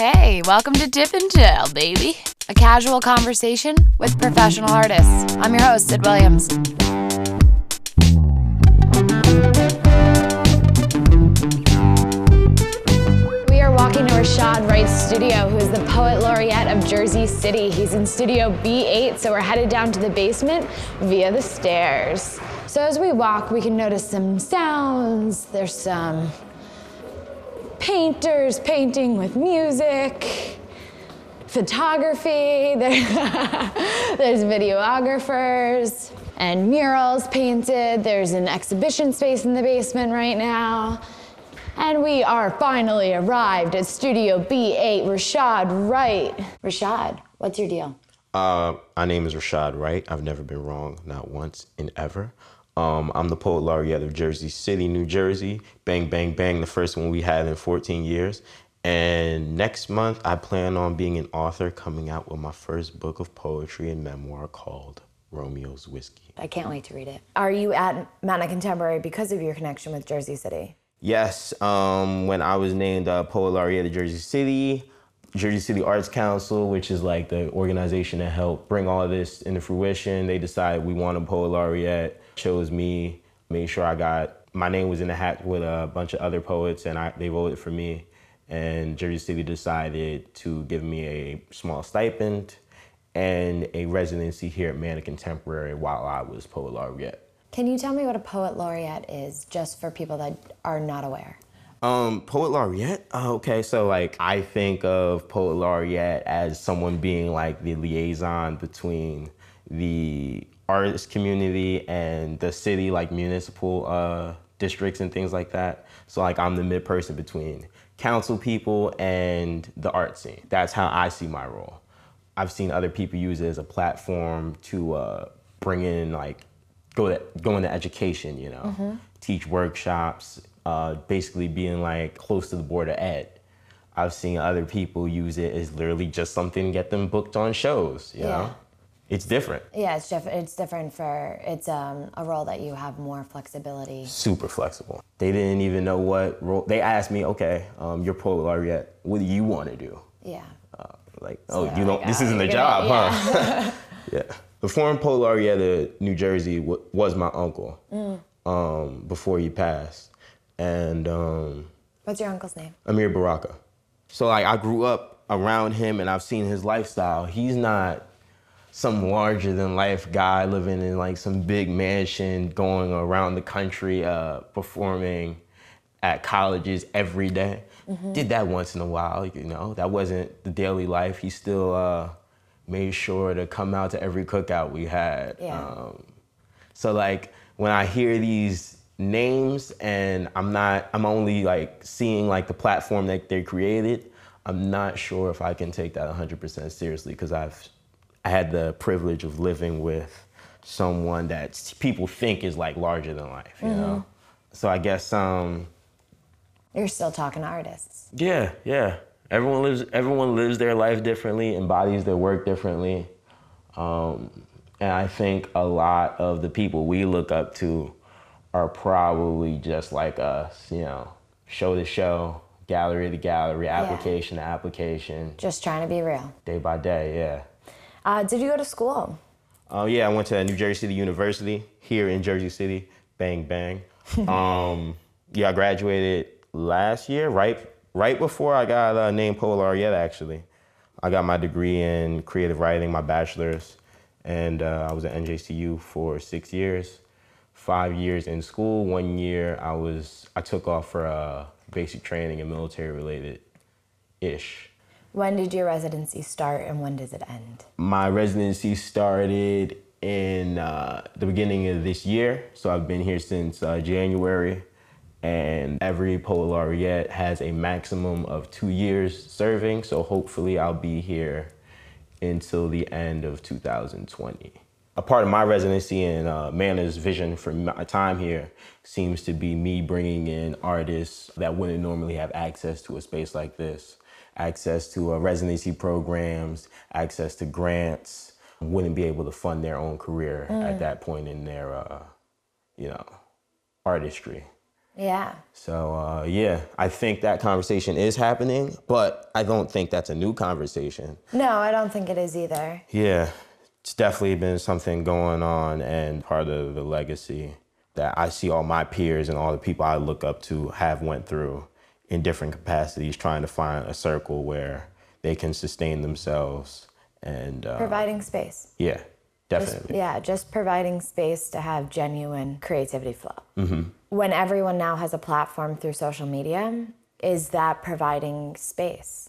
Hey, welcome to Dip and Chill, baby. A casual conversation with professional artists. I'm your host, Sid Williams. We are walking to Rashad Wright's studio, who is the poet laureate of Jersey City. He's in studio B8, so we're headed down to the basement via the stairs. So as we walk, we can notice some sounds. There's some painters painting with music, photography, there's videographers, and murals painted. There's an exhibition space in the basement right now. And we are finally arrived at Studio B8, Rashad Wright. Rashad, what's your deal? Uh, my name is Rashad Wright. I've never been wrong, not once in ever. Um, I'm the poet laureate of Jersey City, New Jersey. Bang, bang, bang, the first one we had in 14 years. And next month, I plan on being an author coming out with my first book of poetry and memoir called Romeo's Whiskey. I can't wait to read it. Are you at Mana Contemporary because of your connection with Jersey City? Yes, um, when I was named uh, Poet Laureate of Jersey City, Jersey City Arts Council, which is like the organization that helped bring all this into fruition, they decided we want a Poet Laureate, chose me, made sure I got, my name was in the hat with a bunch of other poets and I, they voted for me. And Jersey City decided to give me a small stipend and a residency here at Mana Contemporary while I was Poet Laureate. Can you tell me what a poet laureate is, just for people that are not aware? Um, poet laureate. Uh, okay, so like I think of poet laureate as someone being like the liaison between the artist community and the city, like municipal uh, districts and things like that. So like I'm the mid person between council people and the art scene. That's how I see my role. I've seen other people use it as a platform to uh, bring in like go to go into education, you know, teach workshops, uh, basically being like close to the board of ed. I've seen other people use it as literally just something to get them booked on shows, you Yeah. know? It's different, Yeah, it's different. It's different for it's um, a role that you have more flexibility. super flexible. They didn't even know what role, they asked me, okay, um, you're poet laureate, what do you want to do? Yeah. Like, oh, you don't, like, this oh, isn't a job, gonna- huh? yeah. The former poet laureate of New Jersey w- was my uncle Mm. um, before he passed. And um, What's your uncle's name? Amiri Baraka. So like I grew up around him and I've seen his lifestyle. He's not some larger than life guy living in like some big mansion going around the country uh, performing at colleges every day. Did that once in a while, you know. That wasn't the daily life. He still uh, made sure to come out to every cookout we had. Yeah. Um, so like when I hear these names and I'm not I'm only like seeing like the platform that they created, I'm not sure if I can take that 100% seriously because I've I had the privilege of living with someone that people think is like larger than life, you know. So I guess um You're still talking to artists. yeah, yeah. Everyone lives everyone lives their life differently, embodies their work differently. Um, and I think a lot of the people we look up to are probably just like us, you know, show to show, gallery to gallery, application to application, Just trying to be real. day by day, yeah. Uh, did you go to school? Oh yeah, I went to New Jersey City University here in Jersey City. Bang bang. um, yeah, I graduated last year, right right before I got uh, named Poet Laureate. Actually, I got my degree in creative writing, my bachelor's, and uh, I was at NJCU for six years. Five years in school. One year I was I took off for uh, basic training and military related ish. When did your residency start and when does it end? My residency started in uh, the beginning of this year, so I've been here since uh, January. And every poet laureate has a maximum of two years serving, so hopefully I'll be here until the end of 2020. A part of my residency and uh, Mana's vision for my time here seems to be me bringing in artists that wouldn't normally have access to a space like this, access to uh, residency programs, access to grants, wouldn't be able to fund their own career at that point in their, uh, you know, artistry. Yeah. So uh, yeah, I think that conversation is happening, but I don't think that's a new conversation. No, I don't think it is either. Yeah, it's definitely been something going on, and part of the legacy that I see all my peers and all the people I look up to have went through in different capacities, trying to find a circle where they can sustain themselves and uh, Providing space. yeah, Just- definitely. yeah, just providing space to have genuine creativity flow. When everyone now has a platform through social media, is that providing space?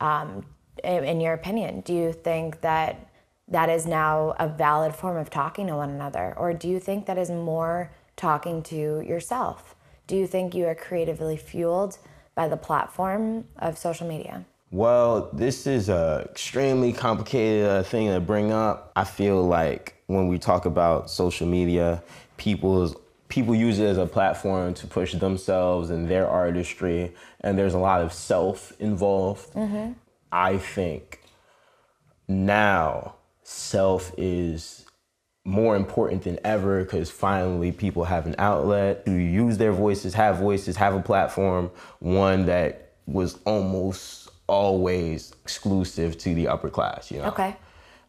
Um, in your opinion, do you think that that is now a valid form of talking to one another? Or do you think that is more talking to yourself? Do you think you are creatively fueled by the platform of social media? Well, this is a extremely complicated uh, thing to bring up. I feel like when we talk about social media, people's people use it as a platform to push themselves and their artistry, and there's a lot of self involved. I think now self is more important than ever because finally people have an outlet to use their voices, have voices, have a platform, one that was almost always exclusive to the upper class, you know? Okay.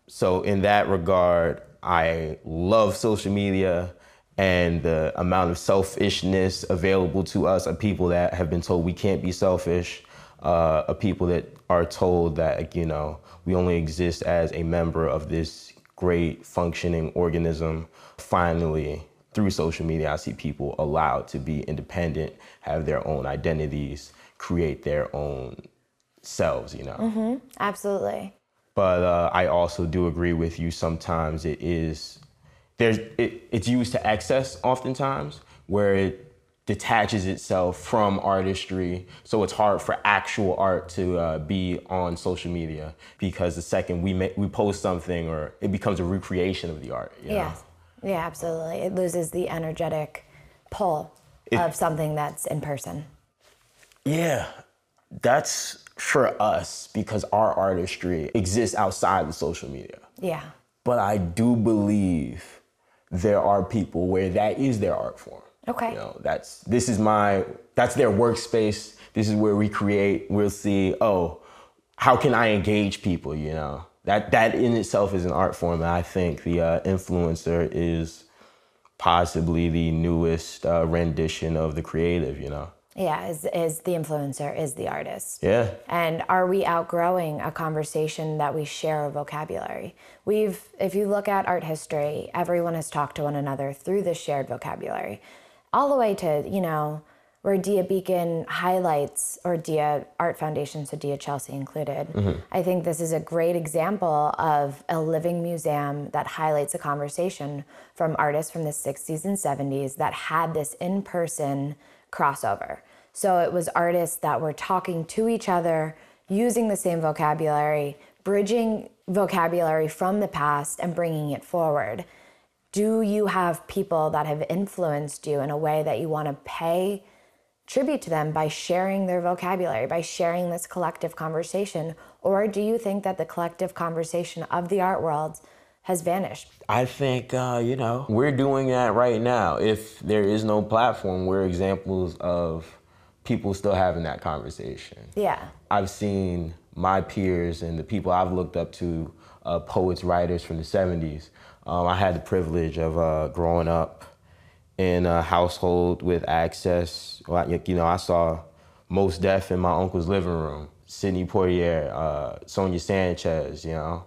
So in that regard, I love social media and the amount of selfishness available to us of people that have been told we can't be selfish, uh, of people that are told that you know we only exist as a member of this great functioning organism. Finally, through social media, I see people allowed to be independent, have their own identities, create their own selves. You know. Absolutely. But uh, I also do agree with you. Sometimes it is there's it, it's used to excess oftentimes where it detaches itself from artistry. So it's hard for actual art to uh, be on social media because the second we make, we post something or it becomes a recreation of the art. you know? Yes. Yeah, absolutely. It loses the energetic pull It- of something that's in person. Yeah, that's for us because our artistry exists outside of social media. Yeah. But I do believe there are people where that is their art form. Okay. You know, that's this is my that's their workspace. This is where we create. We'll see, oh, how can I engage people, you know? That that in itself is an art form. And I think the uh, influencer is possibly the newest uh, rendition of the creative, you know? Yeah, is, is the influencer, is the artist. Yeah. And are we outgrowing a conversation that we share a vocabulary? We've, if you look at art history, everyone has talked to one another through this shared vocabulary, all the way to, you know, where Dia Beacon highlights, or Dia Art Foundation, so Dia Chelsea included. Mm-hmm. I think this is a great example of a living museum that highlights a conversation from artists from the 60s and 70s that had this in person crossover. So it was artists that were talking to each other, using the same vocabulary, bridging vocabulary from the past and bringing it forward. Do you have people that have influenced you in a way that you want to pay tribute to them by sharing their vocabulary, by sharing this collective conversation? Or do you think that the collective conversation of the art world has vanished? I think, uh, you know, we're doing that right now. If there is no platform, we're examples of people still having that conversation. Yeah. I've seen my peers and the people I've looked up to, uh, poets, writers from the 70s. Um, I had the privilege of uh, growing up in a household with access. I- you know, I saw Mos Def in my uncle's living room, Sidney Poitier, uh, Sonia Sanchez, you know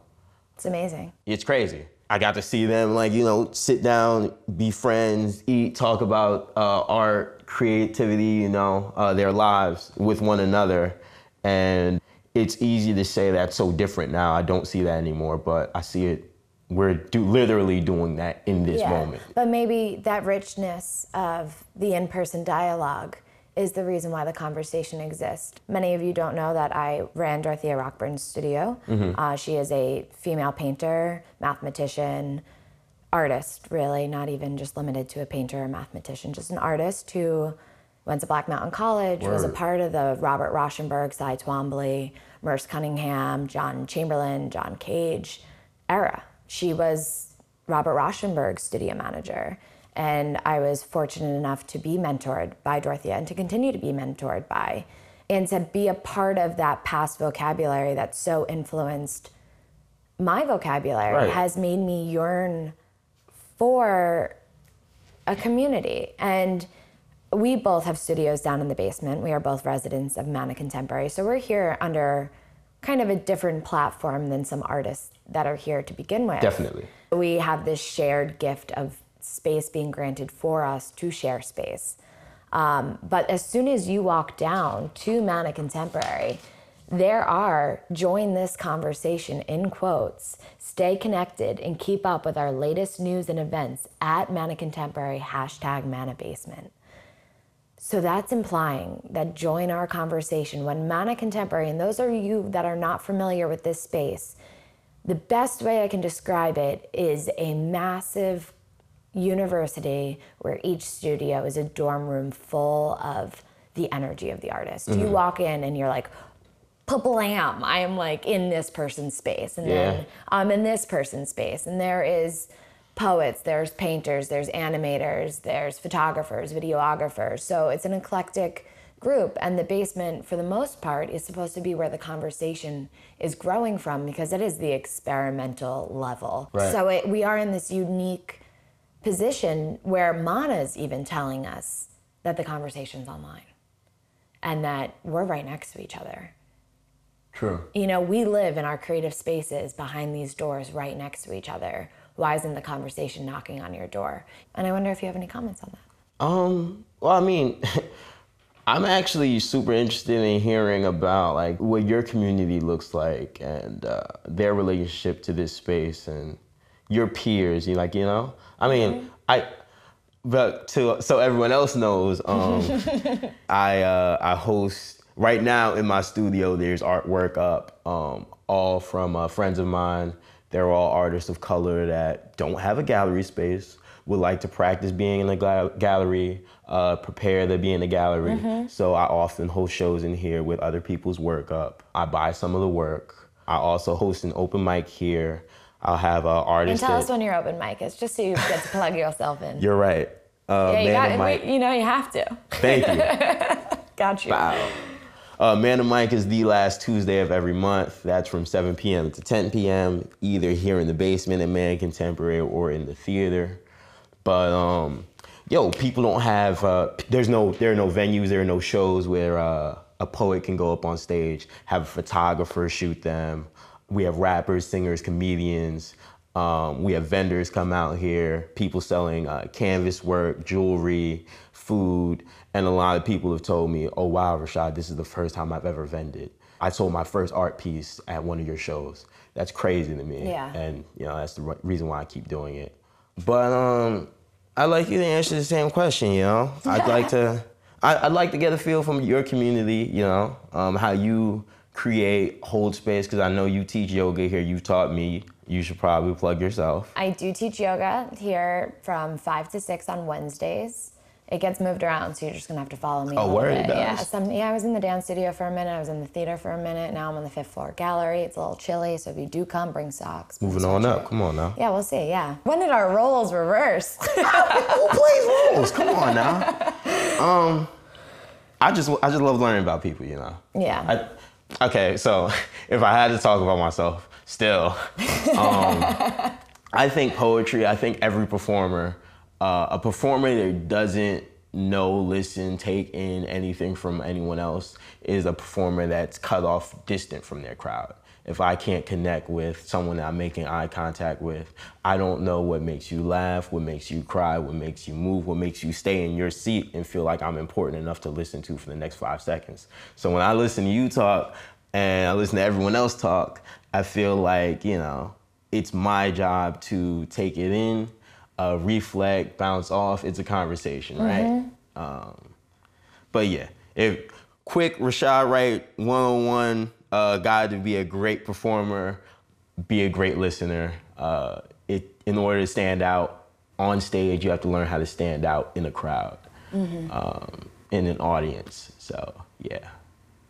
It's amazing. it's crazy. I got to see them like you know sit down, be friends, eat, talk about uh, art, creativity, you know, uh, their lives with one another, and it's easy to say that's so different now. I don't see that anymore, but I see it. We're do, literally doing that in this moment. But maybe that richness of the in person dialogue is the reason why the conversation exists. Many of you don't know that I ran Dorothea Rockburne's studio. Uh, she is a female painter, mathematician, artist, really, not even just limited to a painter or mathematician, just an artist who went to Black Mountain College, was a part of the Robert Rauschenberg, Cy Twombly, Merce Cunningham, John Chamberlain, John Cage era. She was Robert Rauschenberg's studio manager. And I was fortunate enough to be mentored by Dorothea and to continue to be mentored by, and to be a part of that past vocabulary that's so influenced my vocabulary Right. has made me yearn for a community. And we both have studios down in the basement. We are both residents of Mana Contemporary. So we're here under kind of a different platform than some artists that are here to begin with. Definitely. We have this shared gift of space being granted for us to share space. Um, but as soon as you walk down to Mana Contemporary, there are join this conversation in quotes, stay connected and keep up with our latest news and events at Mana Contemporary hashtag Mana Basement. So that's implying that join our conversation when Mana Contemporary, and those are you that are not familiar with this space, the best way I can describe it is a massive university where each studio is a dorm room full of the energy of the artist. You mm-hmm. walk in and you're like, blam, I am like in this person's space. And Yeah. then I'm in this person's space. And there is poets, there's painters, there's animators, there's photographers, videographers. So it's an eclectic group. And the basement, for the most part, is supposed to be where the conversation is growing from because it is the experimental level. Right. So it, we are in this unique position where Mana's even telling us that the conversation's online and that we're right next to each other. True. You know, we live in our creative spaces behind these doors right next to each other. Why isn't the conversation knocking on your door? And I wonder if you have any comments on that. Um, well, I mean, I'm actually super interested in hearing about like what your community looks like and uh, their relationship to this space and your peers. You like, you know, I mean, I. But to so everyone else knows, um, I uh, I host right now in my studio. There's artwork up, um, all from uh, friends of mine. They're all artists of color that don't have a gallery space, would like to practice being in a gal- gallery, uh, prepare to be in a gallery. So I often host shows in here with other people's work up. I buy some of the work. I also host an open mic here. I'll have uh, And artists. tell that- us when your open mic is, just so you get to plug yourself in. You're right. Uh, yeah, you, got, we, you know, you have to. Thank you. Got you. Wow. Uh, Man of Mike is the last Tuesday of every month. That's from 7 p.m. to 10 p.m. Either here in the basement at Mana Contemporary or in the theater. But um, yo, people don't have. Uh, there's no. There are no venues. There are no shows where uh, a poet can go up on stage, have a photographer shoot them. We have rappers, singers, comedians. Um, we have vendors come out here, people selling uh, canvas work, jewelry, food, and a lot of people have told me, "Oh wow, Rashad, this is the first time I've ever vended." I sold my first art piece at one of your shows. That's crazy to me. Yeah. And you know that's the reason why I keep doing it. But um, I'd like you to answer the same question. You know, I'd like to. I'd like to get a feel from your community. You know, um, how you create, hold space. Because I know you teach yoga here. You taught me. You should probably plug yourself. I do teach yoga here from 5 to 6 on Wednesdays. It gets moved around, so you're just gonna have to follow me. a Oh, word, it bit. Yeah, some, yeah, I was in the dance studio for a minute. I was in the theater for a minute. Now I'm on the fifth floor gallery. It's a little chilly, so if you do come, bring socks. Moving on up. Come on now. Yeah, we'll see. Yeah. When did our roles reverse? Who plays roles? Come on now. Um, I just I just love learning about people. You know. yeah. I, okay, so if I had to talk about myself, still, um, I think poetry. I think every performer, uh, a performer that doesn't know, listen, take in anything from anyone else, is a performer that's cut off, distant from their crowd. If I can't connect with someone that I'm making eye contact with, I don't know what makes you laugh, what makes you cry, what makes you move, what makes you stay in your seat and feel like I'm important enough to listen to for the next five seconds. So when I listen to you talk and I listen to everyone else talk, I feel like, you know, it's my job to take it in, uh, reflect, bounce off. It's a conversation, right? Um, but yeah, if quick Rashad Wright one on one uh, guide to be a great performer, be a great listener. Uh, it in order to stand out on stage, you have to learn how to stand out in a crowd, um, in an audience. So yeah,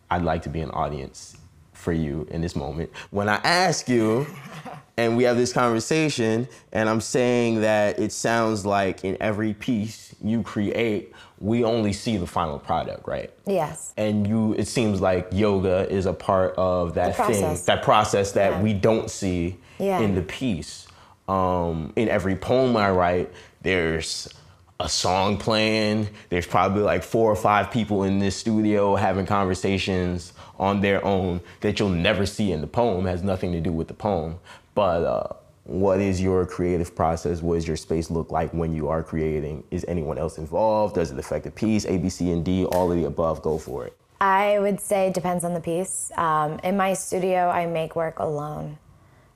I'd like to be an audience for you in this moment. When I ask you, and we have this conversation, and I'm saying that it sounds like in every piece you create, we only see the final product, right? Yes. And you, it seems like yoga is a part of that thing, that process that Yeah. we don't see Yeah. in the piece. Um, in every poem I write, there's a song playing. There's probably like four or five people in this studio having conversations on their own that you'll never see in the poem. Has nothing to do with the poem. But uh, what is your creative process? What does your space look like when you are creating? Is anyone else involved? Does it affect the piece? A, B, C, and D, all of the above, go for it. I would say it depends on the piece. Um, in my studio, I make work alone.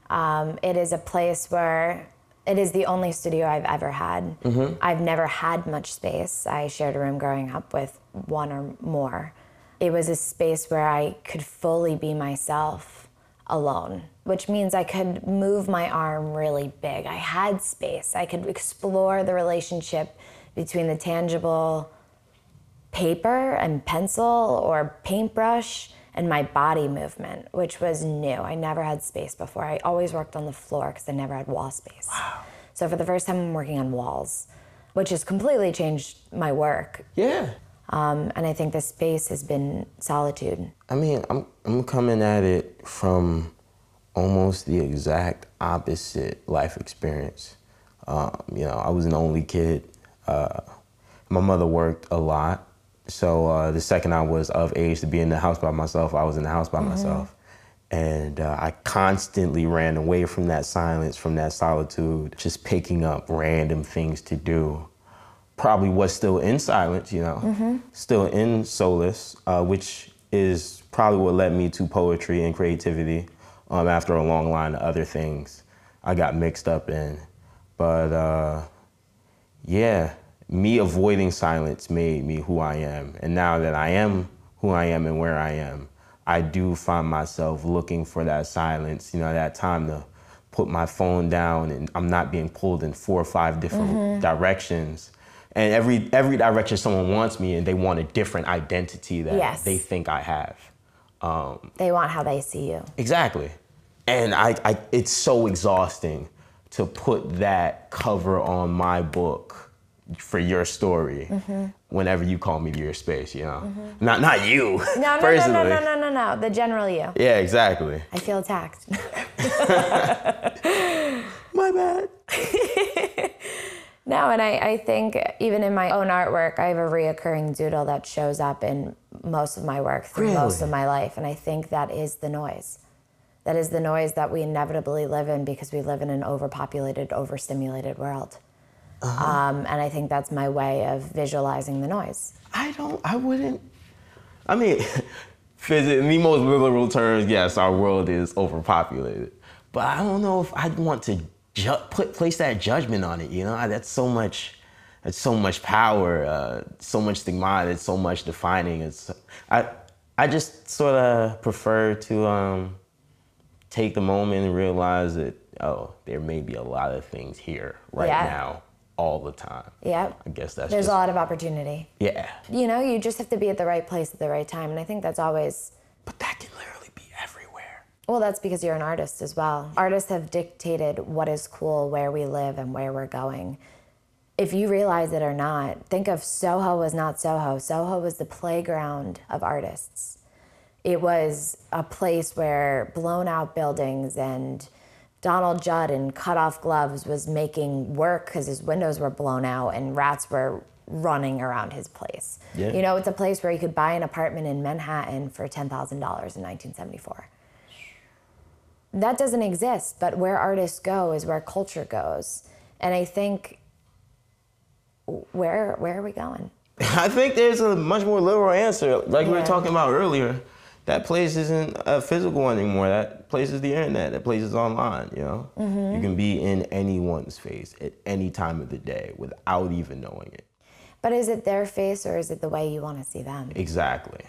Um, it is a place where it is the only studio I've ever had. I've never had much space. I shared a room growing up with one or more. It was a space where I could fully be myself alone, which means I could move my arm really big. I had space. I could explore the relationship between the tangible paper and pencil or paintbrush and my body movement, which was new. I never had space before. I always worked on the floor because I never had wall space. Wow. So for the first time, I'm working on walls, which has completely changed my work. Yeah. Um, and I think the space has been solitude. I mean, I'm I'm coming at it from almost the exact opposite life experience. Um, you know, I was an only kid. Uh, my mother worked a lot, so uh, the second I was of age to be in the house by myself, I was in the house by myself, and uh, I constantly ran away from that silence, from that solitude, just picking up random things to do probably was still in silence, you know, still in solace, uh, which is probably what led me to poetry and creativity um, after a long line of other things I got mixed up in. But uh, yeah, me avoiding silence made me who I am. And now that I am who I am and where I am, I do find myself looking for that silence, you know, that time to put my phone down and I'm not being pulled in four or five different directions. And every every direction someone wants me and they want a different identity that Yes. they think I have. Um, they want how they see you. Exactly. And I, I it's so exhausting to put that cover on my book for your story mm-hmm. whenever you call me to your space, you know. Mm-hmm. Not not you. No, no, no, no, no, no, no, no. The general you. Yeah, exactly. I feel attacked. My bad. No, and I, I think even in my own artwork, I have a reoccurring doodle that shows up in most of my work through most of my life. And I think that is the noise. That is the noise that we inevitably live in because we live in an overpopulated, overstimulated world. Um, and I think that's my way of visualizing the noise. I don't. I wouldn't. I mean, in the most literal terms, yes, our world is overpopulated. But I don't know if I'd want to ju- put place that judgment on it. You know, that's so much. That's so much power, uh, so much stigma. It's so much defining. It's. I. I just sort of prefer to um, take the moment and realize that oh, there may be a lot of things here right Yeah. now, all the time. Yep. I guess that's There's just a lot of opportunity. yeah. You know, you just have to be at the right place at the right time. And I think that's always But that can literally. Well, that's because you're an artist as well. Artists have dictated what is cool, where we live, and where we're going. If you realize it or not, think of Soho was not Soho. Soho was the playground of artists. It was a place where blown out buildings and Donald Judd in cut off gloves was making work because his windows were blown out and rats were running around his place. Yeah. You know, it's a place where you could buy an apartment in Manhattan for $10,000 in 1974 that doesn't exist but where artists go is where culture goes and i think where where are we going I think there's a much more literal answer. Like we were talking about earlier, that place isn't a physical one anymore. That place is the internet. That place is online, you know? Mm-hmm. You can be in anyone's face at any time of the day without even knowing it. but is it their face or is it the way you want to see them Exactly.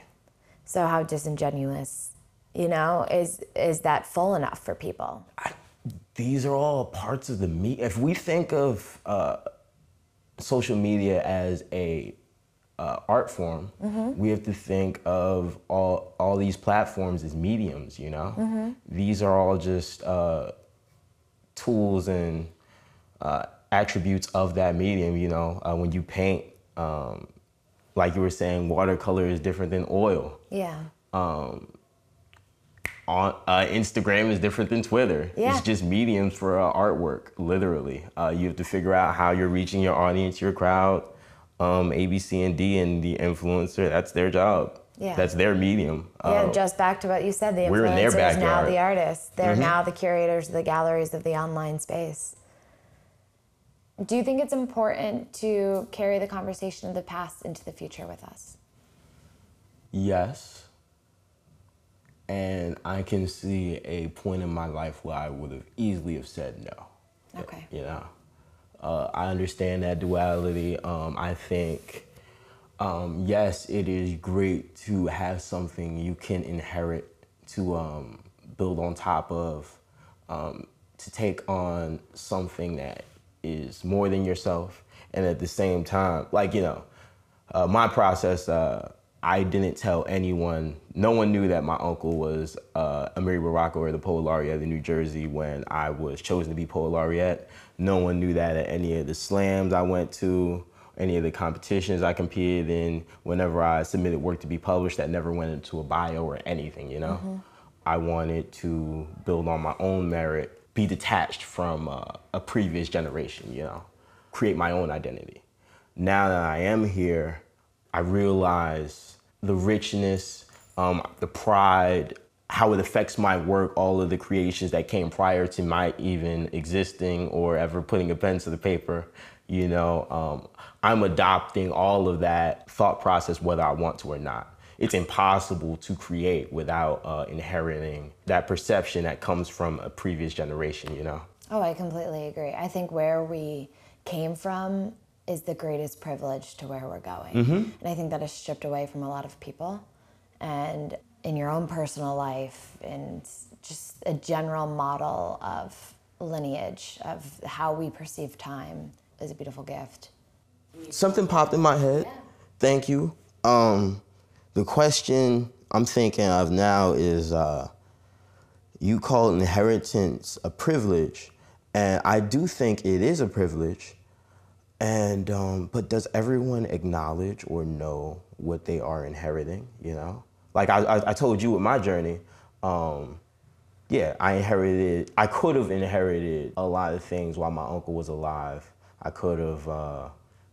so how disingenuous you know is is that full enough for people I, these are all parts of the me. If we think of uh, social media as a uh, art form, we have to think of all all these platforms as mediums. You know, these are all just uh, tools and uh, attributes of that medium. You know, uh, when you paint, um, like you were saying, watercolor is different than oil. Yeah. On uh, Instagram is different than Twitter. Yeah. It's just mediums for uh, artwork, literally. Uh, you have to figure out how you're reaching your audience, your crowd. Um, A, B, C, and D, and the influencer. That's their job. Yeah. That's their medium. Yeah, Uh, just back to what you said. The we're in their influencers now. Mm-hmm. the artists. They're now the curators of the galleries of the online space. Do you think it's important to carry the conversation of the past into the future with us? Yes. And I can see a point in my life where I would have easily have said no. Okay. You know, uh, I understand that duality. Um, I think, um, yes, it is great to have something you can inherit to um, build on top of, um, to take on something that is more than yourself, and at the same time, like you know, uh, my process. Uh, I didn't tell anyone. No one knew that my uncle was uh, Amiri Baraka or the Poet Laureate of New Jersey when I was chosen to be Poet Laureate. No one knew that at any of the slams I went to, any of the competitions I competed in. Whenever I submitted work to be published, that never went into a bio or anything. You know, I wanted to build on my own merit, be detached from uh, a previous generation. You know, create my own identity. Now that I am here, I realize the richness, um, the pride, how it affects my work, all of the creations that came prior to my even existing or ever putting a pen to the paper. You know, um, I'm adopting all of that thought process whether I want to or not. It's impossible to create without uh, inheriting that perception that comes from a previous generation, you know? Oh, I completely agree. I think where we came from is the greatest privilege to where we're going. And I think that is stripped away from a lot of people. And in your own personal life, and just a general model of lineage, of how we perceive time, is a beautiful gift. something popped in my head. Thank you. Um, the question I'm thinking of now is uh, you call inheritance a privilege, and I do think it is a privilege. And um, but does everyone acknowledge or know what they are inheriting? You know, like I, I, I told you with my journey. Um, yeah, I inherited. I could have inherited a lot of things while my uncle was alive. I could have. Uh,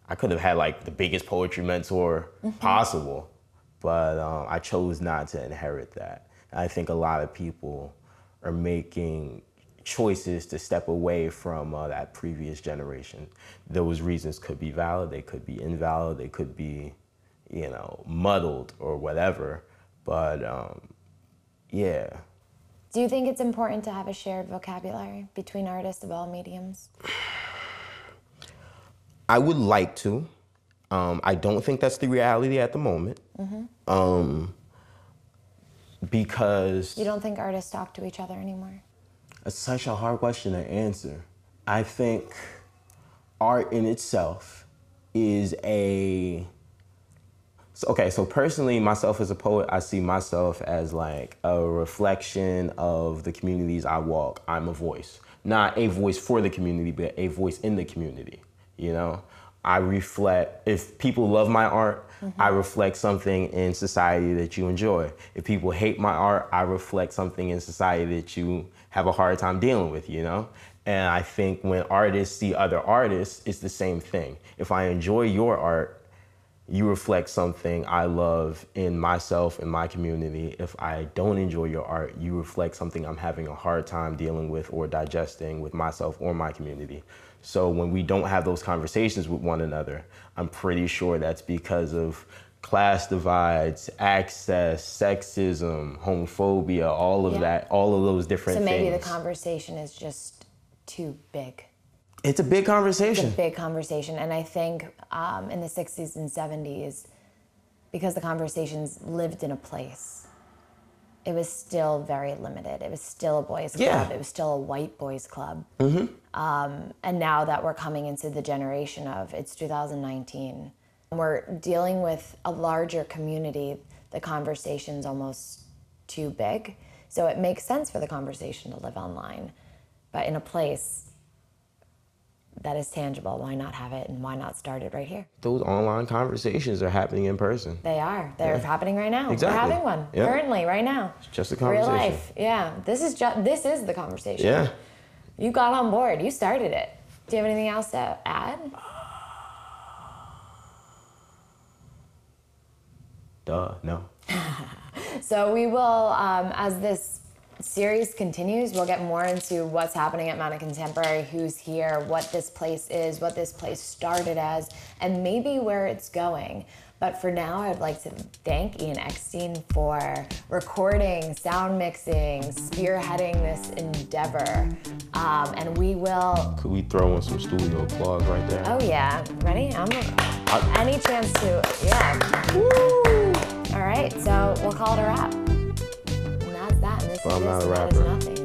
I could have had like the biggest poetry mentor possible, but um, I chose not to inherit that. I think a lot of people are making choices to step away from uh, that previous generation. Those reasons could be valid. They could be invalid. They could be, you know, muddled or whatever. But um, yeah. Do you think it's important to have a shared vocabulary between artists of all mediums? I would like to. Um, I don't think that's the reality at the moment. Mm-hmm. Um, because You don't think artists talk to each other anymore? It's such a hard question to answer. I think art in itself is a. So, okay, so personally, myself as a poet, I see myself as like a reflection of the communities I walk. I'm a voice, not a voice for the community, but a voice in the community. You know, I reflect. If people love my art, mm-hmm. I reflect something in society that you enjoy. If people hate my art, I reflect something in society that you have a hard time dealing with. You know, and I think when artists see other artists, it's the same thing. If I enjoy your art, you reflect something I love in myself and my community. If I don't enjoy your art, you reflect something I'm having a hard time dealing with or digesting with myself or my community. So when we don't have those conversations with one another, I'm pretty sure that's because of class divides, access, sexism, homophobia, all of Yeah. that, all of those different things. So maybe the conversation is just too big. it's a big conversation. It's a big conversation. And I think um, in the 60s and 70s, because the conversations lived in a place, it was still very limited. It was still a boys' club. Yeah. It was still a white boys' club. Um, and now that we're coming into the generation of it's 2019, We're dealing with a larger community. The conversation's almost too big. So it makes sense for the conversation to live online. But in a place that is tangible, why not have it and why not start it right here? Those online conversations are happening in person. They are. They're Yeah. happening right now. Exactly. We're having one Yeah. currently, right now. It's just a conversation. Real life. Yeah. This is just this is the conversation. Yeah. You got on board. You started it. Do you have anything else to add? Duh, no. So we will, um, as this series continues, we'll get more into what's happening at Mana Contemporary, who's here, what this place is, what this place started as, and maybe where it's going. But for now, I'd like to thank Ian Eckstein for recording, sound mixing, spearheading this endeavor. Um, and we will Could we throw in some studio applause right there? Oh yeah, ready? I'm any chance to yeah. Woo! All right, so we'll call it a wrap. And that's that. And this, Well, I'm this not a that is rapper. nothing.